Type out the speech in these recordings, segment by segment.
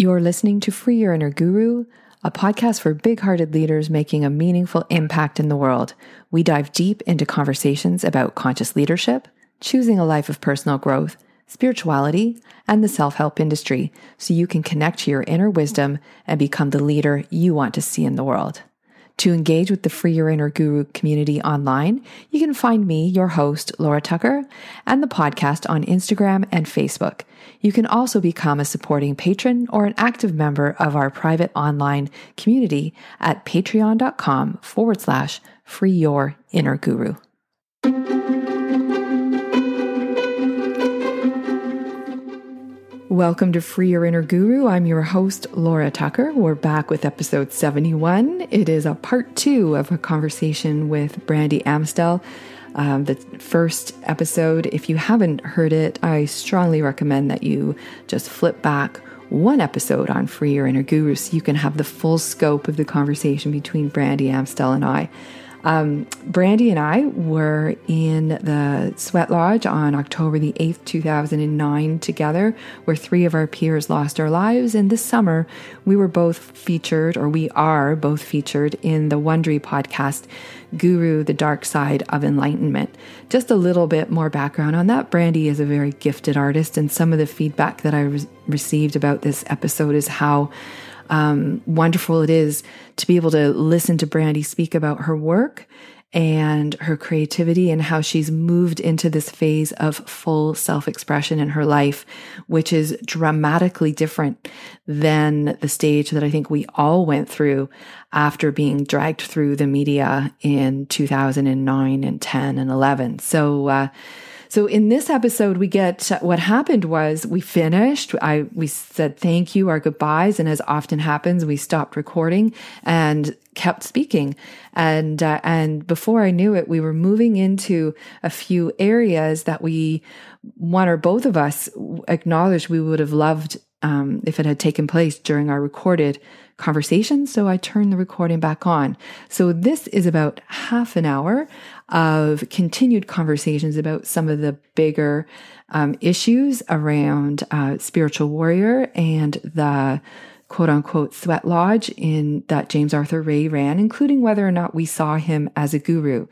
You're listening to Free Your Inner Guru, a podcast for big hearted leaders making a meaningful impact in the world. We dive deep into conversations about conscious leadership, choosing a life of personal growth, spirituality, and the self help industry so you can connect to your inner wisdom and become the leader you want to see in the world. To engage with the Free Your Inner Guru community online, you can find me, your host, Laura Tucker, and the podcast on Instagram and Facebook. You can also become a supporting patron or an active member of our private online community at patreon.com forward slash free your inner guru. Welcome to Free Your Inner Guru. I'm your host, Laura Tucker. We're back with episode 71. It is a part two of a conversation with Brandy Amstel. Um, the first episode, if you haven't heard it, I strongly recommend that you just flip back one episode on Free Your Inner Guru so you can have the full scope of the conversation between Brandy Amstel and I. Um, Brandy and I were in the Sweat Lodge on October the 8th, 2009, together, where three of our peers lost our lives. And this summer, we were both featured, or we are both featured, in the Wondery podcast, Guru, the Dark Side of Enlightenment. Just a little bit more background on that. Brandy is a very gifted artist, and some of the feedback that I re- received about this episode is how um, wonderful it is to be able to listen to Brandy speak about her work and her creativity and how she's moved into this phase of full self expression in her life, which is dramatically different than the stage that I think we all went through after being dragged through the media in 2009 and 10 and 11. So, uh, so in this episode, we get what happened was we finished. I, we said thank you, our goodbyes. And as often happens, we stopped recording and kept speaking. And, uh, and before I knew it, we were moving into a few areas that we, one or both of us acknowledged we would have loved um, if it had taken place during our recorded conversation. So I turned the recording back on. So this is about half an hour of continued conversations about some of the bigger um, issues around uh, spiritual warrior and the quote unquote sweat lodge in that James Arthur Ray ran, including whether or not we saw him as a guru.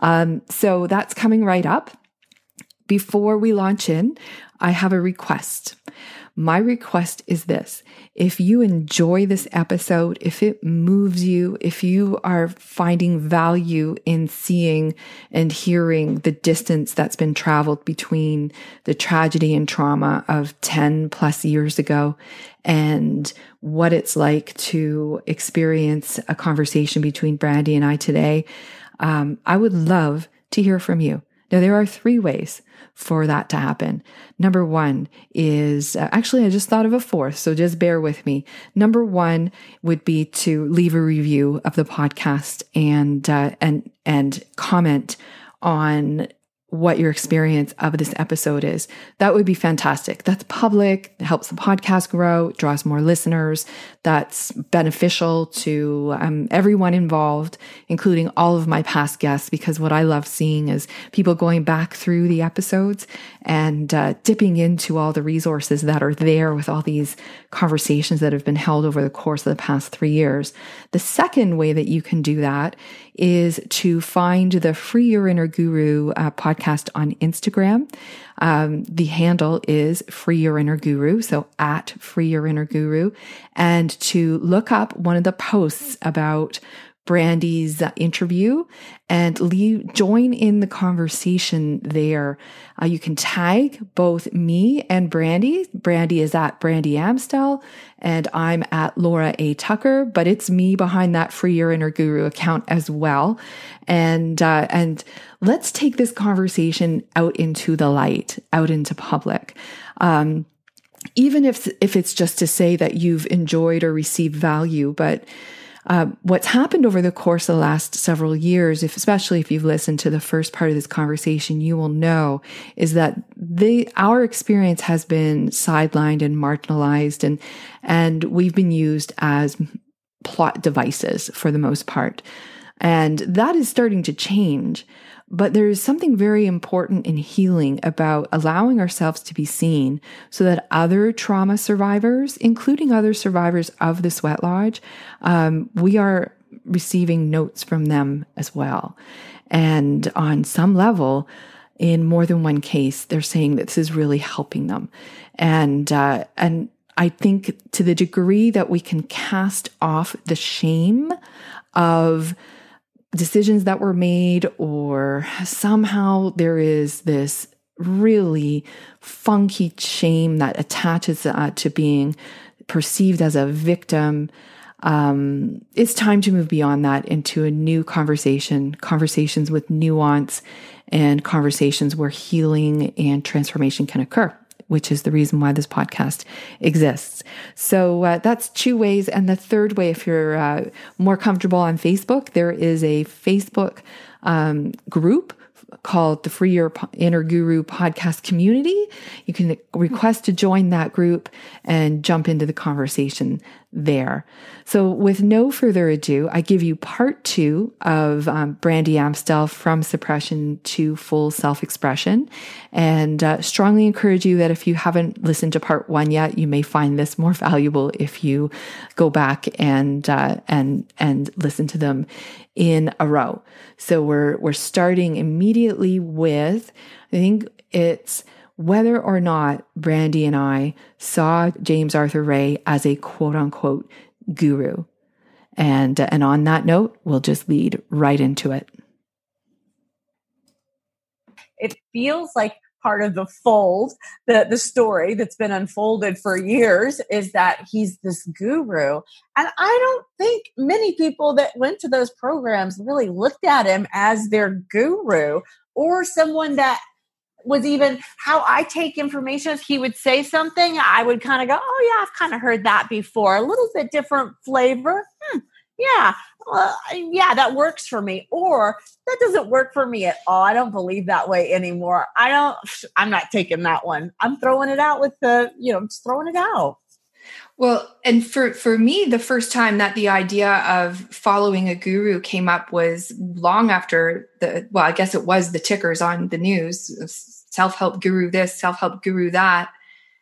Um, so that's coming right up. Before we launch in, I have a request. My request is this. If you enjoy this episode, if it moves you, if you are finding value in seeing and hearing the distance that's been traveled between the tragedy and trauma of 10 plus years ago and what it's like to experience a conversation between Brandy and I today, um, I would love to hear from you. Now, there are three ways for that to happen. Number one is uh, actually, I just thought of a fourth, so just bear with me. Number one would be to leave a review of the podcast and, uh, and, and comment on what your experience of this episode is. That would be fantastic. That's public, helps the podcast grow, draws more listeners. That's beneficial to um, everyone involved, including all of my past guests, because what I love seeing is people going back through the episodes and uh, dipping into all the resources that are there with all these conversations that have been held over the course of the past three years. The second way that you can do that is to find the Free Your Inner Guru uh, podcast on Instagram. Um, the handle is Free Your Inner Guru, so at Free Your Inner Guru, and to look up one of the posts about Brandy's interview and leave, join in the conversation there. Uh, you can tag both me and Brandy. Brandy is at Brandy Amstel and I'm at Laura A. Tucker, but it's me behind that Free Your Inner Guru account as well. And, uh, and let's take this conversation out into the light, out into public. Um, even if, if it's just to say that you've enjoyed or received value, but uh, what's happened over the course of the last several years, if especially if you've listened to the first part of this conversation, you will know is that the our experience has been sidelined and marginalized, and and we've been used as plot devices for the most part. And that is starting to change. But there's something very important in healing about allowing ourselves to be seen so that other trauma survivors, including other survivors of the sweat lodge, um, we are receiving notes from them as well. And on some level, in more than one case, they're saying that this is really helping them. And, uh, and I think to the degree that we can cast off the shame of decisions that were made, or somehow there is this really funky shame that attaches uh, to being perceived as a victim. Um, it's time to move beyond that into a new conversation, conversations with nuance and conversations where healing and transformation can occur which is the reason why this podcast exists. So uh, that's two ways. And the third way, if you're uh, more comfortable on Facebook, there is a Facebook um, group called the Free Your Inner Guru podcast community. You can request to join that group and jump into the conversation there. So, with no further ado, I give you part two of um, Brandy Amstel from suppression to full self expression. And uh, strongly encourage you that if you haven't listened to part one yet, you may find this more valuable if you go back and, uh, and, and listen to them in a row. So we're, we're starting immediately with, I think it's whether or not Brandy and I saw James Arthur Ray as a quote unquote guru. And, uh, and on that note, we'll just lead right into it. It feels like part of the fold, the, the story that's been unfolded for years is that he's this guru. And I don't think many people that went to those programs really looked at him as their guru or someone that was even how I take information. If he would say something, I would kind of go, "Oh yeah, I've kind of heard that before." A little bit different flavor. Hmm, yeah, well, yeah, that works for me. Or that doesn't work for me at all. I don't believe that way anymore. I don't. I'm not taking that one. I'm throwing it out with the, you know, just throwing it out. Well, and for for me, the first time that the idea of following a guru came up was long after the. Well, I guess it was the tickers on the news. Self help guru this, self help guru that,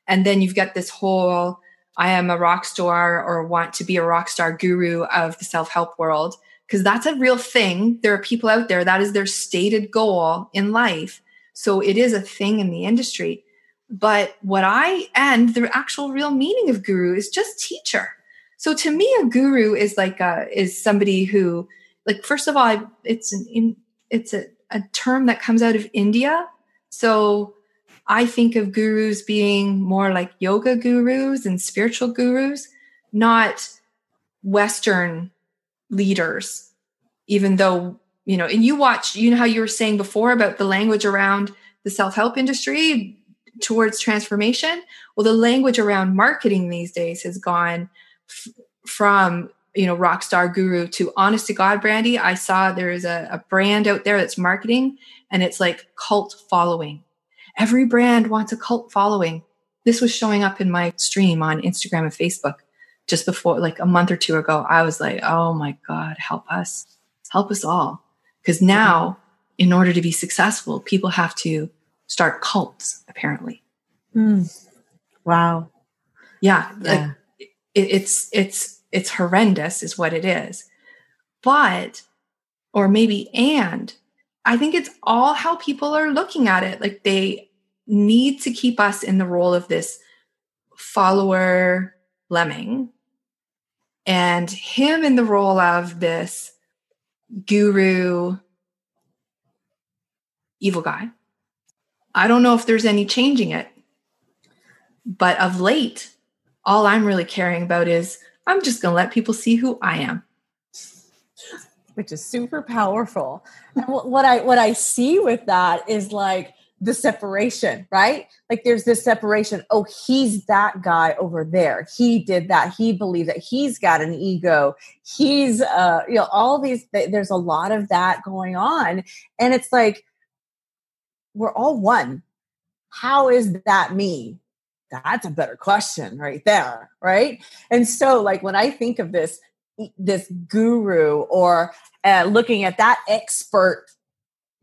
and then you've got this whole I am a rock star or want to be a rock star guru of the self help world, because that's a real thing. There are people out there that is their stated goal in life. So it is a thing in the industry. But what I, and the actual real meaning of guru is just teacher. So to me, a guru is like a, is somebody who, like, first of all, it's an, it's a, a term that comes out of India. So I think of gurus being more like yoga gurus and spiritual gurus, not Western leaders, even though, you know, and you watch, you know, how you were saying before about the language around the self help industry towards transformation. Well, the language around marketing these days has gone f- from you know rock star guru to honest to god brandy i saw there is a, a brand out there that's marketing and it's like cult following Every brand wants a cult following. This was showing up in my stream on Instagram and Facebook just before, like a month or two ago. I was like, oh my God, help us, help us all. Because now, in order to be successful, people have to start cults, apparently. Mm. Wow. Yeah. yeah. Like, it, it's, it's, it's horrendous, is what it is. But, or maybe, and I think it's all how people are looking at it. Like they need to keep us in the role of this follower lemming and him in the role of this guru evil guy. I don't know if there's any changing it. But of late, all I'm really caring about is I'm just going to let people see who I am which is super powerful. And what I what I see with that is like the separation, right? Like there's this separation. Oh, he's that guy over there. He did that. He believed that he's got an ego. He's uh you know all these there's a lot of that going on and it's like we're all one. How is that me? That's a better question right there, right? And so like when I think of this this guru or uh, looking at that expert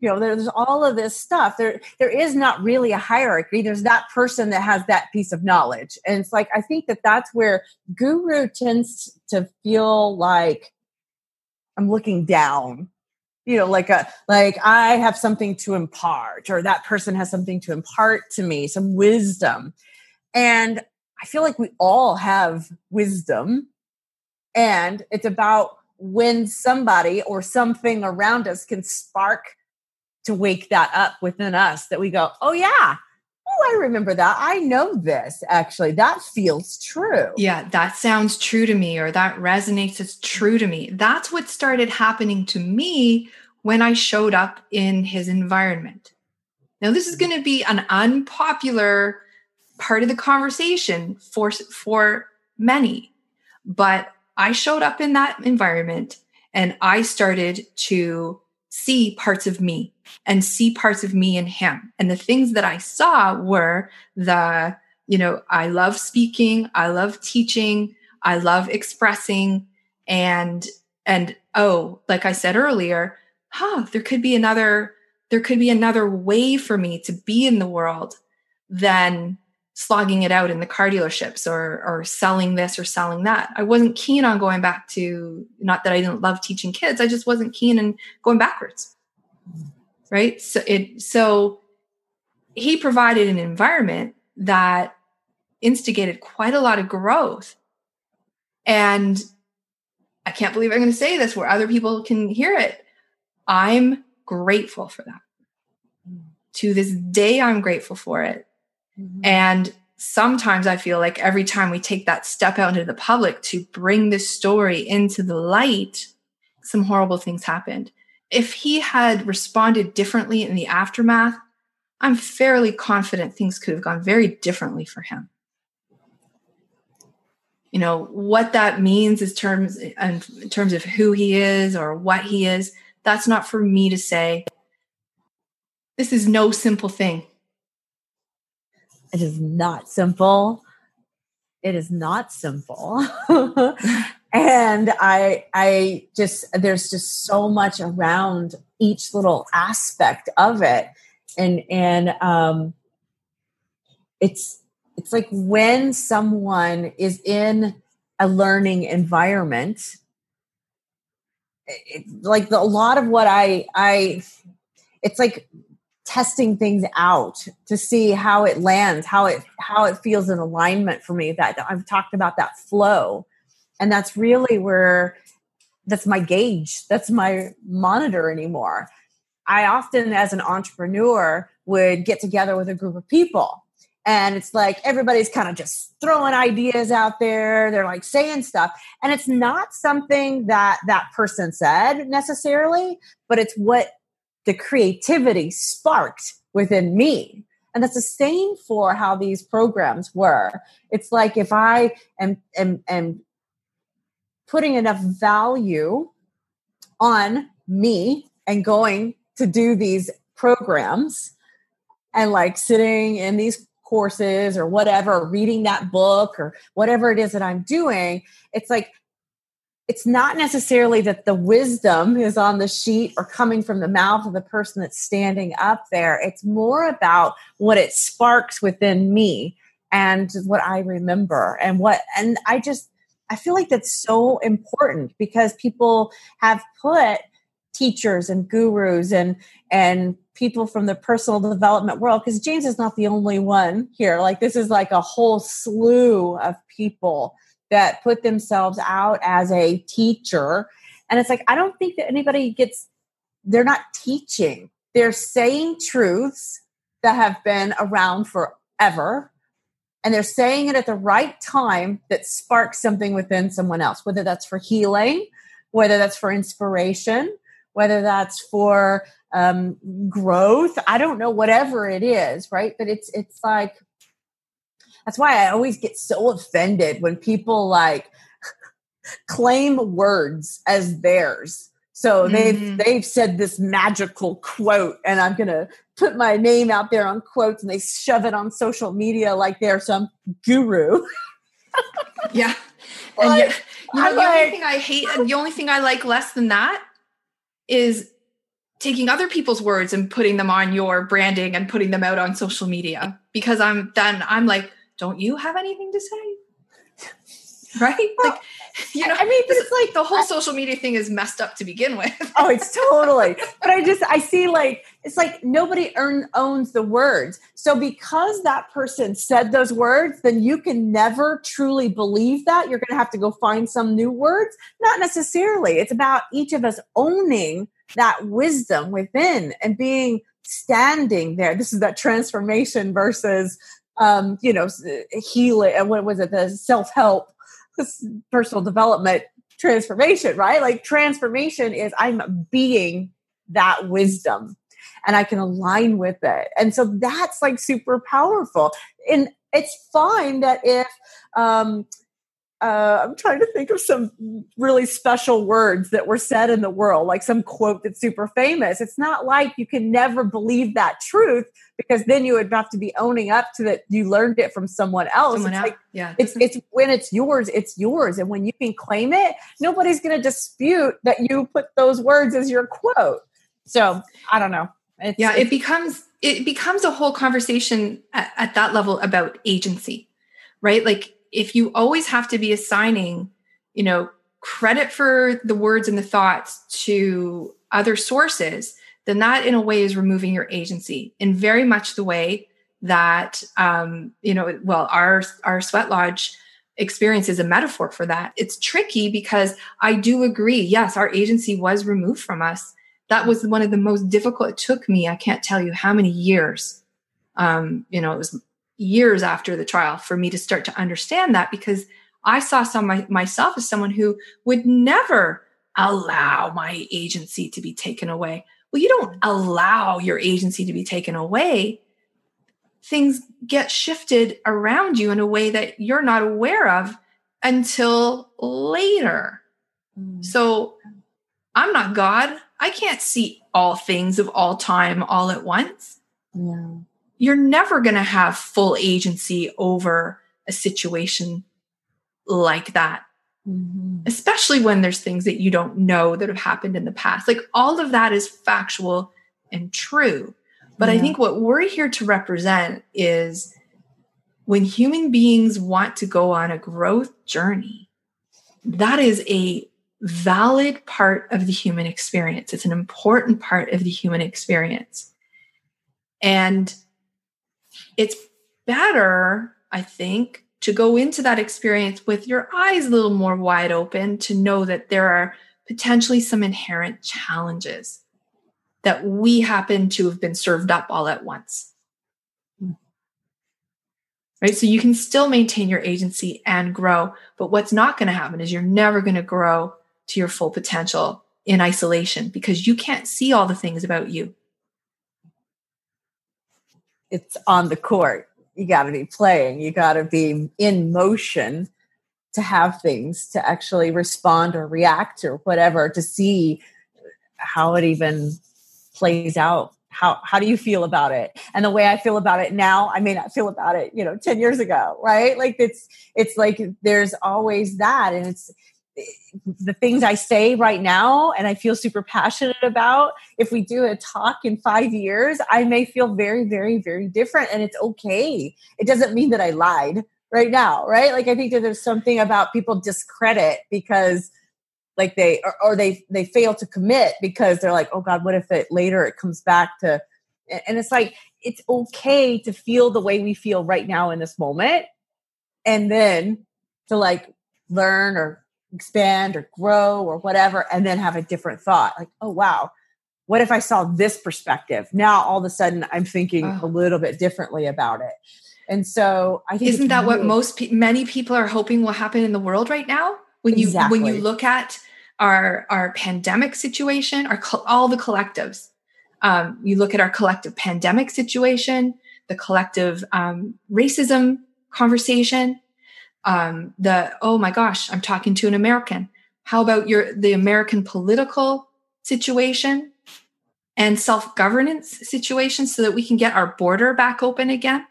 you know there's all of this stuff. There there is not really a hierarchy. There's that person that has that piece of knowledge. And it's like i think that that's where guru tends to feel like i'm looking down. You know like a like i have something to impart or that person has something to impart to me some wisdom and i feel like we all have wisdom and it's about when somebody or something around us can spark to wake that up within us that we go, oh, yeah. Oh, I remember that. I know this actually. That feels true. Yeah, that sounds true to me, or that resonates as true to me. That's what started happening to me when I showed up in his environment. Now, this is mm-hmm. going to be an unpopular part of the conversation for, for many, but I showed up in that environment and I started to see parts of me and see parts of me in him. And the things that I saw were the, you know, I love speaking, I love teaching, I love expressing and and oh, like I said earlier, huh, there could be another there could be another way for me to be in the world than slogging it out in the car dealerships or or selling this or selling that. I wasn't keen on going back to not that I didn't love teaching kids, I just wasn't keen on going backwards. Right? So it so he provided an environment that instigated quite a lot of growth. And I can't believe I'm going to say this where other people can hear it. I'm grateful for that. To this day, I'm grateful for it Mm-hmm. And sometimes I feel like every time we take that step out into the public to bring this story into the light, some horrible things happened. If he had responded differently in the aftermath, I'm fairly confident things could have gone very differently for him. You know, what that means is terms in terms of who he is or what he is, that's not for me to say. This is no simple thing. It is not simple. It is not simple. and I I just there's just so much around each little aspect of it. And and um it's it's like when someone is in a learning environment it, like the, a lot of what i i it's like testing things out to see how it lands how it how it feels in alignment for me that i've talked about that flow. And that's really where that's my gauge. That's my monitor anymore. I often as an entrepreneur would get together with a group of people and it's like everybody's kind of just throwing ideas out there. They're like saying stuff. And it's not something that that person said necessarily but it's what the creativity sparked within me. And that's the same for how these programs were. It's like if I am, am, am putting enough value on me and going to do these programs and like sitting in these courses or whatever, reading that book or whatever it is that I'm doing, it's like it's not necessarily that the wisdom is on the sheet or coming from the mouth of the person that's standing up there. It's more about what it sparks within me and what I remember and what, and I just, I feel like that's so important because people have put teachers and gurus and, and people from the personal development world because James is not the only one here. Like this is like a whole slew of people that put themselves out as a teacher. And it's like, I don't think that anybody gets, they're not teaching, they're saying truths that have been around forever. And they're saying it at the right time that sparks something within someone else, whether that's for healing, whether that's for inspiration, whether that's for um, growth. I don't know, whatever it is, right? But it's it's like that's why I always get so offended when people like claim words as theirs. So mm-hmm. they've they've said this magical quote, and I'm gonna put my name out there on quotes, and they shove it on social media like they're some guru. yeah, and like, You know, the like, only thing I hate, and the only thing I like less than that is taking other people's words and putting them on your branding and putting them out on social media because I'm then I'm like, don't you have anything to say? Right? Like you know, I mean, but it's like the whole I, social media thing is messed up to begin with. oh, it's totally. But I just I see like it's like nobody earn, owns the words. So because that person said those words, then you can never truly believe that. You're going to have to go find some new words. Not necessarily. It's about each of us owning that wisdom within and being standing there. This is that transformation versus um, you know, healing. And what was it? The self help personal development transformation, right? Like transformation is I'm being that wisdom and I can align with it. And so that's like super powerful. And it's fine that if um uh, I'm trying to think of some really special words that were said in the world, like some quote that's super famous. It's not like you can never believe that truth because then you would have to be owning up to that you learned it from someone else. Someone it's else. like yeah. it's it's when it's yours, it's yours. And when you can claim it, nobody's gonna dispute that you put those words as your quote. So I don't know. It's, yeah, it becomes it becomes a whole conversation at, at that level about agency, right? Like if you always have to be assigning, you know, credit for the words and the thoughts to other sources, then that in a way is removing your agency in very much the way that um, you know, well, our our sweat lodge experience is a metaphor for that. It's tricky because I do agree. Yes, our agency was removed from us. That was one of the most difficult. It took me, I can't tell you how many years. Um, you know, it was years after the trial for me to start to understand that because I saw some my, myself as someone who would never allow my agency to be taken away. Well, you don't allow your agency to be taken away. Things get shifted around you in a way that you're not aware of until later. Mm. So I'm not God. I can't see all things of all time all at once. Yeah you're never going to have full agency over a situation like that. Mm-hmm. Especially when there's things that you don't know that have happened in the past. Like all of that is factual and true. But yeah. I think what we're here to represent is when human beings want to go on a growth journey, that is a valid part of the human experience. It's an important part of the human experience. And it's better, I think, to go into that experience with your eyes a little more wide open to know that there are potentially some inherent challenges that we happen to have been served up all at once. Right? So you can still maintain your agency and grow, but what's not going to happen is you're never going to grow to your full potential in isolation because you can't see all the things about you it's on the court. You got to be playing. You got to be in motion to have things to actually respond or react or whatever to see how it even plays out how how do you feel about it and the way i feel about it now i may not feel about it you know 10 years ago right like it's it's like there's always that and it's the things I say right now and I feel super passionate about, if we do a talk in five years, I may feel very, very, very different. And it's okay. It doesn't mean that I lied right now, right? Like I think that there's something about people discredit because like they or, or they they fail to commit because they're like, oh God, what if it later it comes back to and it's like it's okay to feel the way we feel right now in this moment and then to like learn or expand or grow or whatever, and then have a different thought like, oh, wow, what if I saw this perspective? Now all of a sudden I'm thinking oh. a little bit differently about it. And so I think isn't that really, what most pe- many people are hoping will happen in the world right now? When you exactly. when you look at our our pandemic situation, our all the collectives, um, you look at our collective pandemic situation, the collective um, racism conversation, um, the oh my gosh i'm talking to an american. How about your the american political situation and self-governance situation so that we can get our border back open again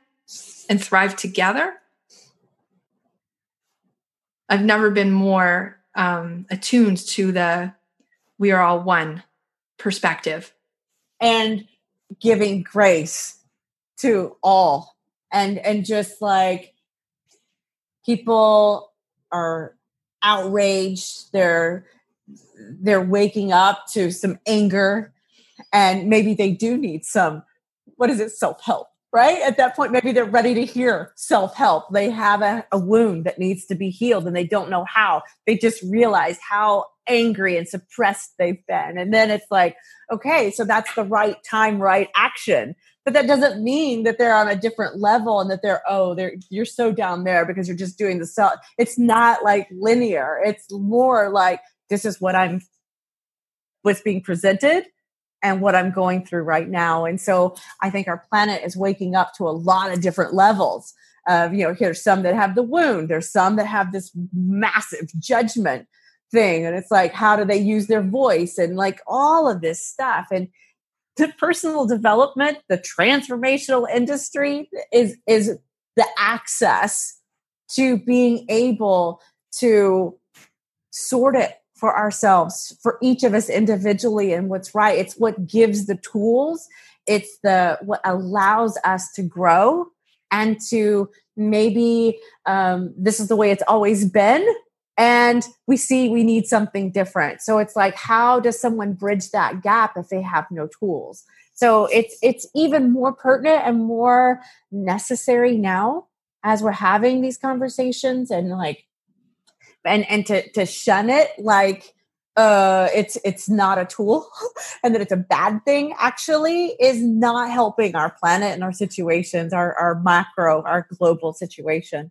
and thrive together? I've never been more um, attuned to the we are all one perspective and giving grace to all. And and just like people are outraged. They're they're waking up to some anger and maybe they do need some what is it self-help right? At that point maybe they're ready to hear self-help. They have a, a, wound that needs to be healed and they don't know how. They just realize how angry and suppressed they've been. And then it's like okay so that's the right time right action but that doesn't mean that they're on a different level and that they're oh they're you're so down there because you're just doing the self it's not like linear. It's more like this is what i'm what's being presented and what i'm going through right now. And so i think our planet is waking up to a lot of different levels of you know here's some that have the wound. There's some that have this massive judgment thing. And it's like how do they use their voice and like all of this stuff? And the personal development, the transformational industry is is the access to being able to sort it for ourselves, for each of us individually and what's right. It's what gives the tools. It's the what allows us to grow and to maybe um, this is the way it's always been and we see we need something different. So it's like how does someone bridge that gap if they have no tools? So it's it's even more pertinent and more necessary now as we're having these conversations and like and and to to shun it like uh it's it's not a tool and that it's a bad thing actually is not helping our planet and our situations our our macro our global situation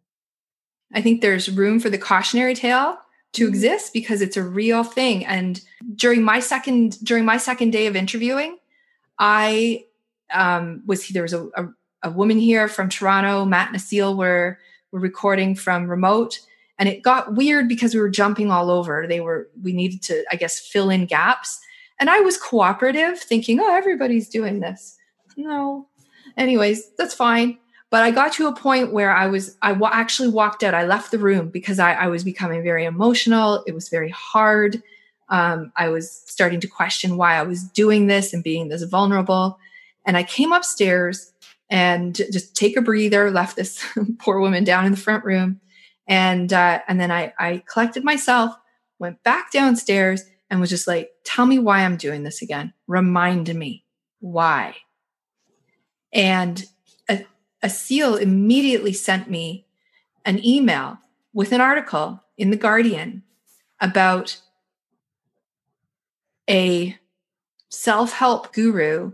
I think there's room for the cautionary tale to mm-hmm. exist because it's a real thing. And during my second during my second day of interviewing, I um, was there was a, a, a, woman here from Toronto, Matt and Asil were were recording from remote, and it got weird because we were jumping all over. They were we needed to I guess fill in gaps, and I was cooperative, thinking, oh everybody's doing this. No, anyways, that's fine. But I got to a point where I was, I w- actually walked out. I left the room because I, I was becoming very emotional. It was very hard. Um, I was starting to question why I was doing this and being this vulnerable. And I came upstairs and just take a breather, left this poor woman down in the front room. And, uh, and then I, I collected myself, went back downstairs and was just like, tell me why I'm doing this again. Remind me why. And Asil immediately sent me an email with an article in The Guardian about a self help guru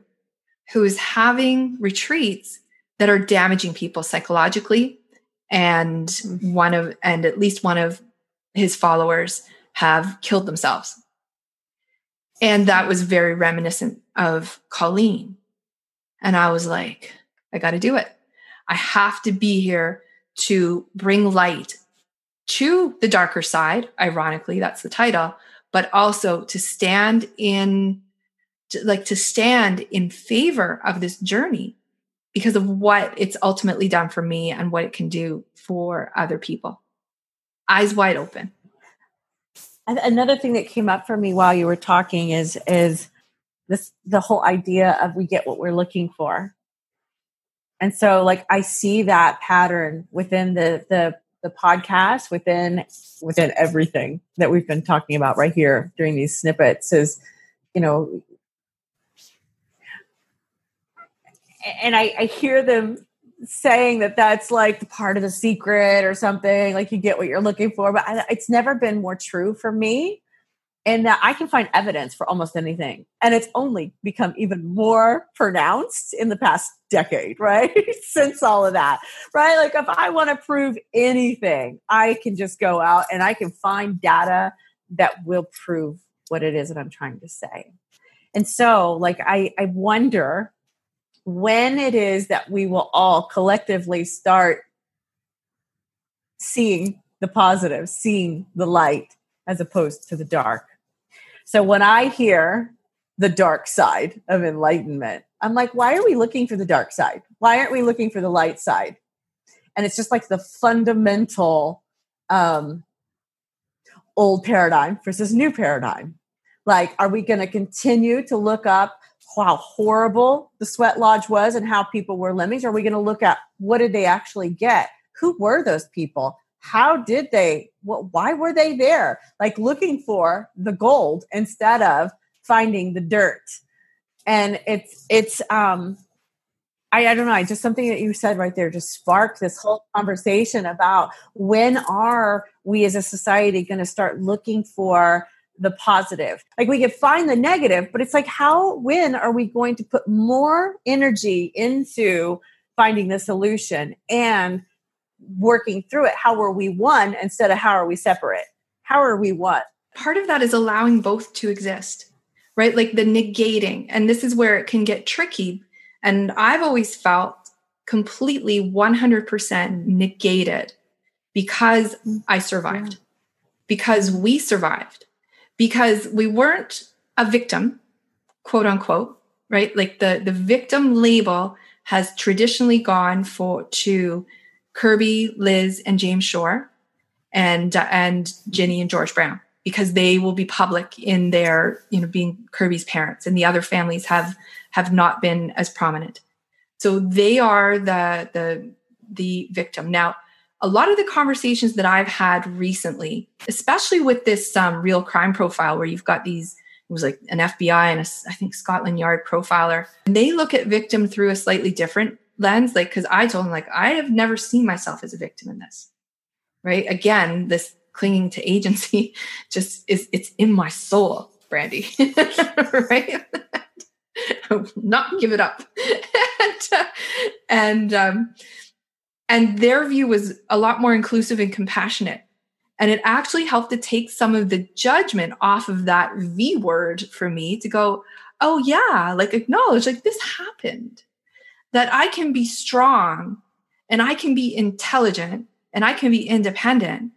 who is having retreats that are damaging people psychologically. And one of, and at least one of his followers have killed themselves. And that was very reminiscent of Colleen. And I was like, I got to do it. I have to be here to bring light to the darker side. Ironically, that's the title, but also to stand in, to, like to stand in favor of this journey because of what it's ultimately done for me and what it can do for other people. Eyes wide open. Another thing that came up for me while you were talking is is this the whole idea of we get what we're looking for and so like I see that pattern within the the the podcast within within everything that we've been talking about right here during these snippets is you know and I, I hear them saying that that's like the part of the secret or something like you get what you're looking for but I, it's never been more true for me and that I can find evidence for almost anything. And it's only become even more pronounced in the past decade, right? Since all of that, right? Like if I want to prove anything, I can just go out and I can find data that will prove what it is that I'm trying to say. And so, like, I, I wonder when it is that we will all collectively start seeing the positive, seeing the light as opposed to the dark. So when I hear the dark side of enlightenment, I'm like, why are we looking for the dark side? Why aren't we looking for the light side? And it's just like the fundamental um, old paradigm versus new paradigm. Like, are we going to continue to look up how horrible the sweat lodge was and how people were lemmings? Are we going to look at what did they actually get? Who were those people? How did they? What, why were they there? Like looking for the gold instead of finding the dirt. And it's it's um I, I don't know, just something that you said right there just sparked this whole conversation about when are we as a society going to start looking for the positive? Like we can find the negative, but it's like, how, when are we going to put more energy into finding the solution and working through it? How are we one instead of how are we separate? How are we what? Part of that is allowing both to exist, right? Like the negating. And this is where it can get tricky and I've always felt completely 100% negated because I survived, because we survived, because we weren't a victim, quote unquote, right? Like the, the victim label has traditionally gone for to Kirby, Liz, and James Shore and uh, and Ginny and George Brown because they will be public in their you know being Kirby's parents and the other families have have not been as prominent. So they are the the the victim. Now, a lot of the conversations that I've had recently, especially with this um, real crime profile where you've got these it was like an FBI and a, I think Scotland Yard profiler. And they look at victim through a slightly different lens. Like, because I told him like, I have never seen myself as a victim in this. Right. Again, this clinging to agency just is it's in my soul, Brandy. right? Not give it up. and uh, and um and their view was a lot more inclusive and compassionate. And it actually helped to take some of the judgment off of that V word for me to go, oh, yeah, like acknowledge, like this happened. That I can be strong and I can be intelligent and I can be independent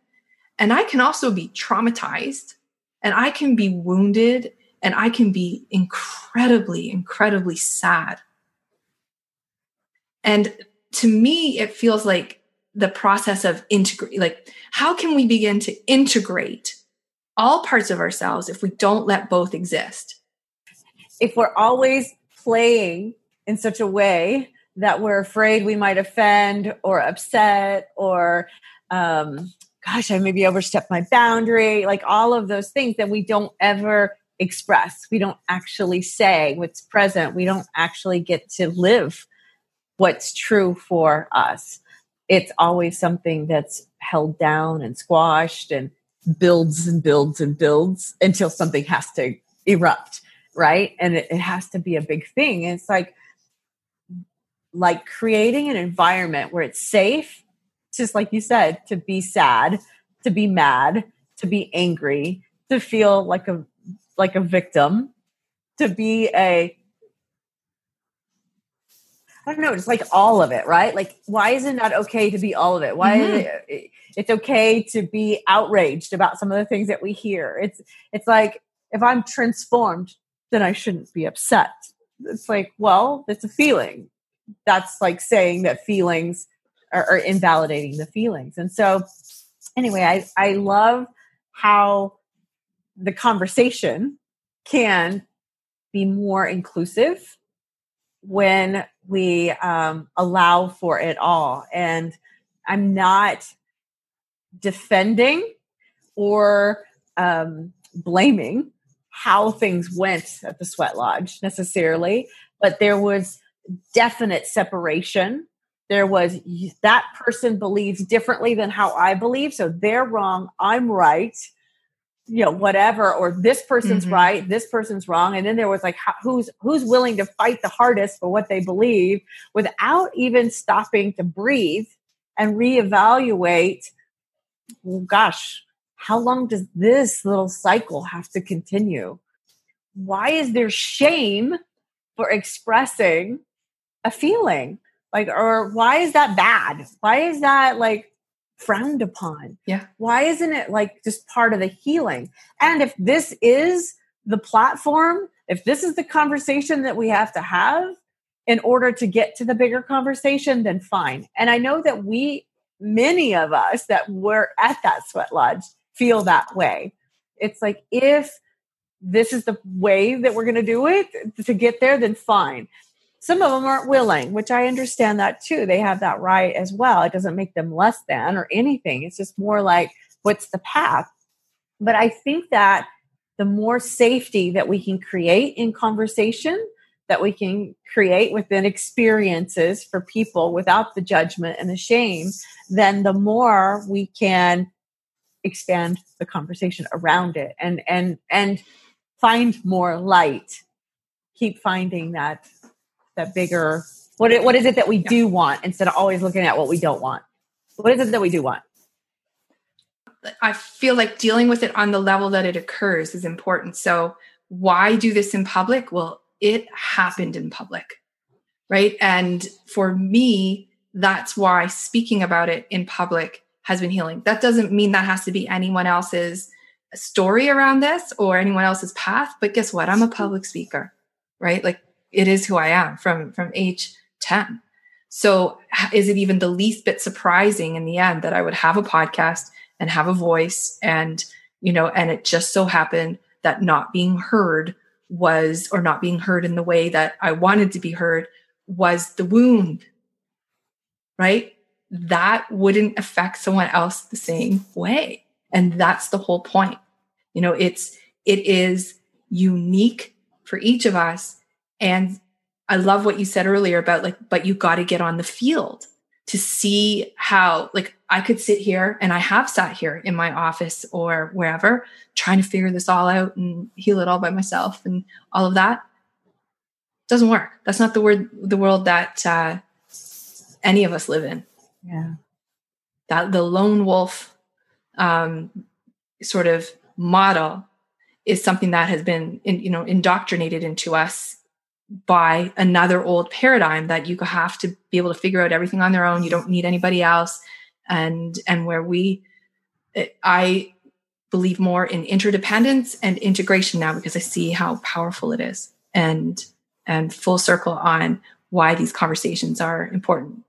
and I can also be traumatized and I can be wounded and I can be incredibly, incredibly sad. And to me, it feels like the process of integrate, like, how can we begin to integrate all parts of ourselves if we don't let both exist? If we're always playing in such a way that we're afraid we might offend or upset or um, gosh, I maybe overstepped my boundary, like all of those things that we don't ever express. We don't actually say what's present. We don't actually get to live what's true for us. It's always something that's held down and squashed and builds and builds and builds until something has to erupt, right? And it, it has to be a big thing. And it's like, like creating an environment where it's safe just like you said, to be sad, to be mad, to be angry, to feel like a like a victim, to be a I don't know, just like all of it, right? Like, why is it not okay to be all of it? Why mm-hmm. it, it's okay to be outraged about some of the things that we hear? It's it's like if I'm transformed, then I shouldn't be upset. It's like, well, it's a feeling. That's like saying that feelings are, or invalidating the feelings. And so, anyway, I, I love how the conversation can be more inclusive when we um, allow for it all. And I'm not defending or um, blaming how things went at the sweat lodge necessarily, but there was definite separation there was that person believes differently than how I believe, so they're wrong, I'm right, you know, whatever, or this person's mm-hmm. right, this person's wrong, and then there was like who's who's willing to fight the hardest for what they believe without even stopping to breathe and reevaluate. Well, gosh, how long does this little cycle have to continue? Why is there shame for expressing a feeling? Like, or why is that bad? Why is that like frowned upon? Yeah. Why isn't it like just part of the healing? And if this is the platform, if this is the conversation that we have to have in order to get to the bigger conversation, then fine. And I know that we, many of us that were at that sweat lodge, feel that way. It's like if this is the way that we're going to do it to get there, then fine. Some of them aren't willing, which I understand that too. They have that right as well. It doesn't make them less than or anything. It's just more like, what's the path? But I think that the more safety that we can create in conversation, that we can create within experiences for people without the judgment and the shame, then the more we can expand the conversation around it and and and find more light keep finding that that bigger what what is it that we do want instead of always looking at what we don't want what is it that we do want i feel like dealing with it on the level that it occurs is important so why do this in public well it happened in public right and for me that's why speaking about it in public has been healing. That doesn't mean that has to be anyone else's story around this or anyone else's path, but guess what? I'm a public speaker, right? Like it is who I am from from age 10. So is it even the least bit surprising in the end that I would have a podcast and have a voice and you know and it just so happened that not being heard was or not being heard in the way that I wanted to be heard was the wound right that wouldn't affect someone else the same way. And that's the whole point. You know, it's, it is unique for each of us. And I love what you said earlier about like, but you got to get on the field to see how, like, I could sit here and I have sat here in my office or wherever trying to figure this all out and heal it all by myself and all of that. Doesn't work. That's not the word, the world that uh, any of us live in. Yeah. That the lone wolf um, sort of model is something that has been, in, you know, indoctrinated into us by another old paradigm that you have to be able to figure out everything on their own. You don't need anybody else, and and where we, I believe more in interdependence and integration now because I see how powerful it is, and and full circle on why these conversations are important.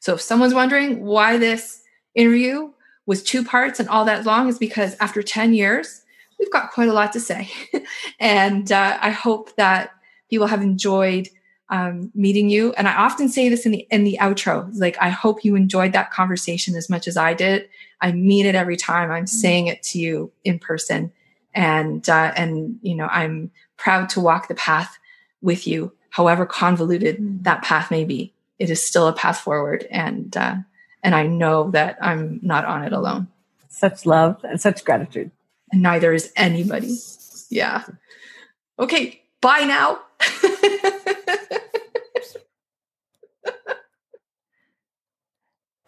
So if someone's wondering why this interview was two parts and all that long is because after 10 years, we've got quite a lot to say. and uh, I hope that people have enjoyed um, meeting you. And I often say this in the in the outro, like I hope you enjoyed that conversation as much as I did. I mean it every time I'm mm-hmm. saying it to you in person, and uh, and you know I'm proud to walk the path with you, however convoluted mm. that path may be it is still a path forward and uh, and I know that I'm not on it alone. Such love and such gratitude. And neither is anybody. Yeah. Okay, bye now.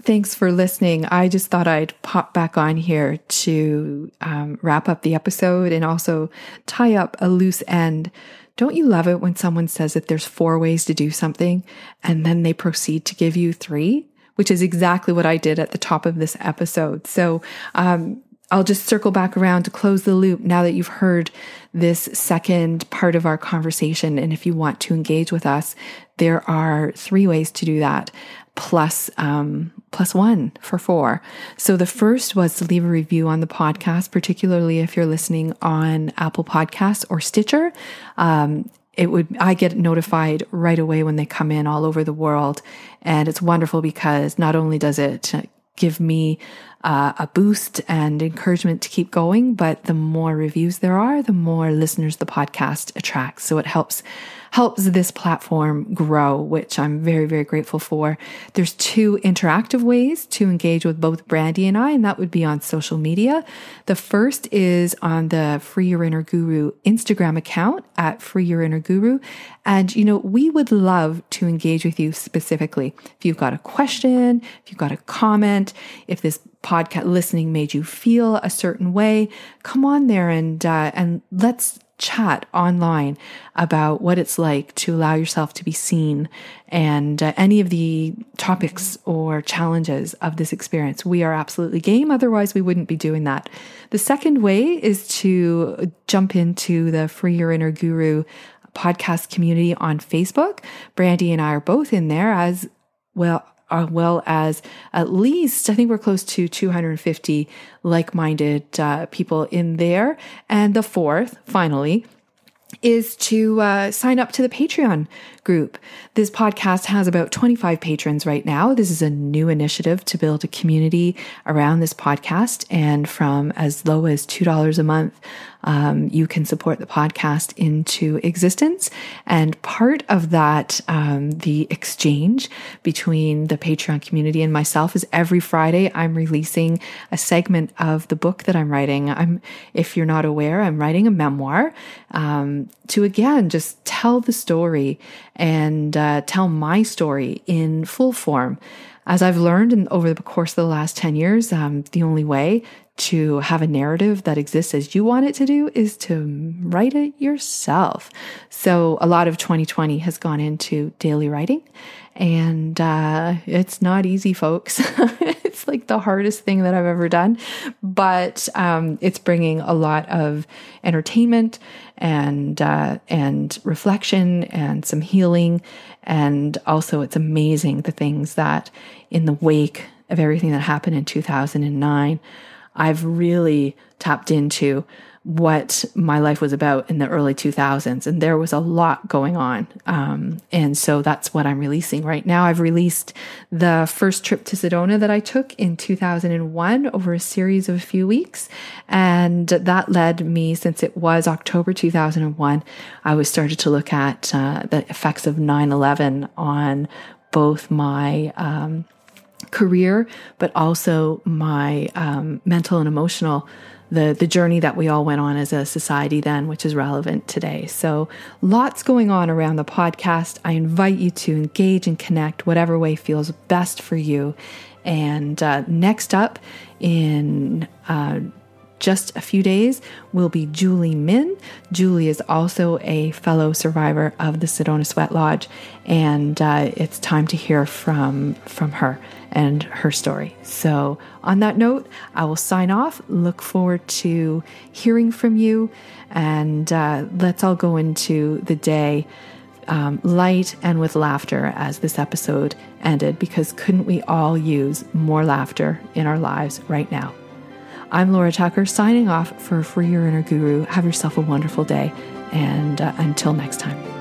Thanks for listening. I just thought I'd pop back on here to um, wrap up the episode and also tie up a loose end don't you love it when someone says that there's four ways to do something and then they proceed to give you three? Which is exactly what I did at the top of this episode. So, um, I'll just circle back around to close the loop now that you've heard this second part of our conversation. And if you want to engage with us, there are three ways to do that plus um, plus one for four. So the first was to leave a review on the podcast, particularly if you're listening on Apple Podcasts or Stitcher. Um, it would I get notified right away when they come in all over the world, and it's wonderful because not only does it give me uh, a boost and encouragement to keep going, but the more reviews there are, the more listeners the podcast attracts. So it helps helps this platform grow, which I'm very, very grateful for. There's two interactive ways to engage with both Brandy and I, and that would be on social media. The first is on the Free Your Inner Guru Instagram account at Free Your Inner Guru. And, you know, we would love to engage with you specifically. If you've got a question, if you've got a comment, if this podcast listening made you feel a certain way, come on there and, uh, and let's chat online about what it's like to allow yourself to be seen and uh, any of the topics or challenges of this experience. We are absolutely game. Otherwise, we wouldn't be doing that. The second way is to jump into the Free Your Inner Guru podcast community on Facebook. Brandy and I are both in there as well as well as at least, I think we're close to 250 like minded uh, people in there. And the fourth, finally, is to uh, sign up to the Patreon group. This podcast has about 25 patrons right now. This is a new initiative to build a community around this podcast. And from as low as $2 a month, um, you can support the podcast into existence. And part of that, um, the exchange between the Patreon community and myself is every Friday I'm releasing a segment of the book that I'm writing. I'm, if you're not aware, I'm writing a memoir um, to again just tell the story and uh, tell my story in full form. As I've learned in, over the course of the last 10 years, um, the only way to have a narrative that exists as you want it to do is to write it yourself. So a lot of 2020 has gone into daily writing and uh, it's not easy, folks. like the hardest thing that I've ever done, but um, it's bringing a lot of entertainment and uh, and reflection and some healing, and also it's amazing the things that in the wake of everything that happened in 2009 I've really tapped into what my life was about in the early 2000s. And there was a lot going on. Um, and so that's what I'm releasing right now. I've released the first trip to Sedona that I took in 2001 over a series of a few weeks. And that led me, since it was October 2001, I was started to look at uh, the effects of 9 11 on both my um, career, but also my um, mental and emotional the the journey that we all went on as a society then, which is relevant today. So lots going on around the podcast. I invite you to engage and connect whatever way feels best for you. And uh, next up in uh, just a few days will be Julie Min. Julie is also a fellow survivor of the Sedona Sweat Lodge, and uh, it's time to hear from from her and her story. So, on that note, I will sign off. Look forward to hearing from you, and uh, let's all go into the day. Um, light and with laughter as this episode ended, because couldn't we all use more laughter in our lives right now? I'm Laura Tucker signing off for Free Your Inner Guru. Have yourself a wonderful day, and uh, until next time.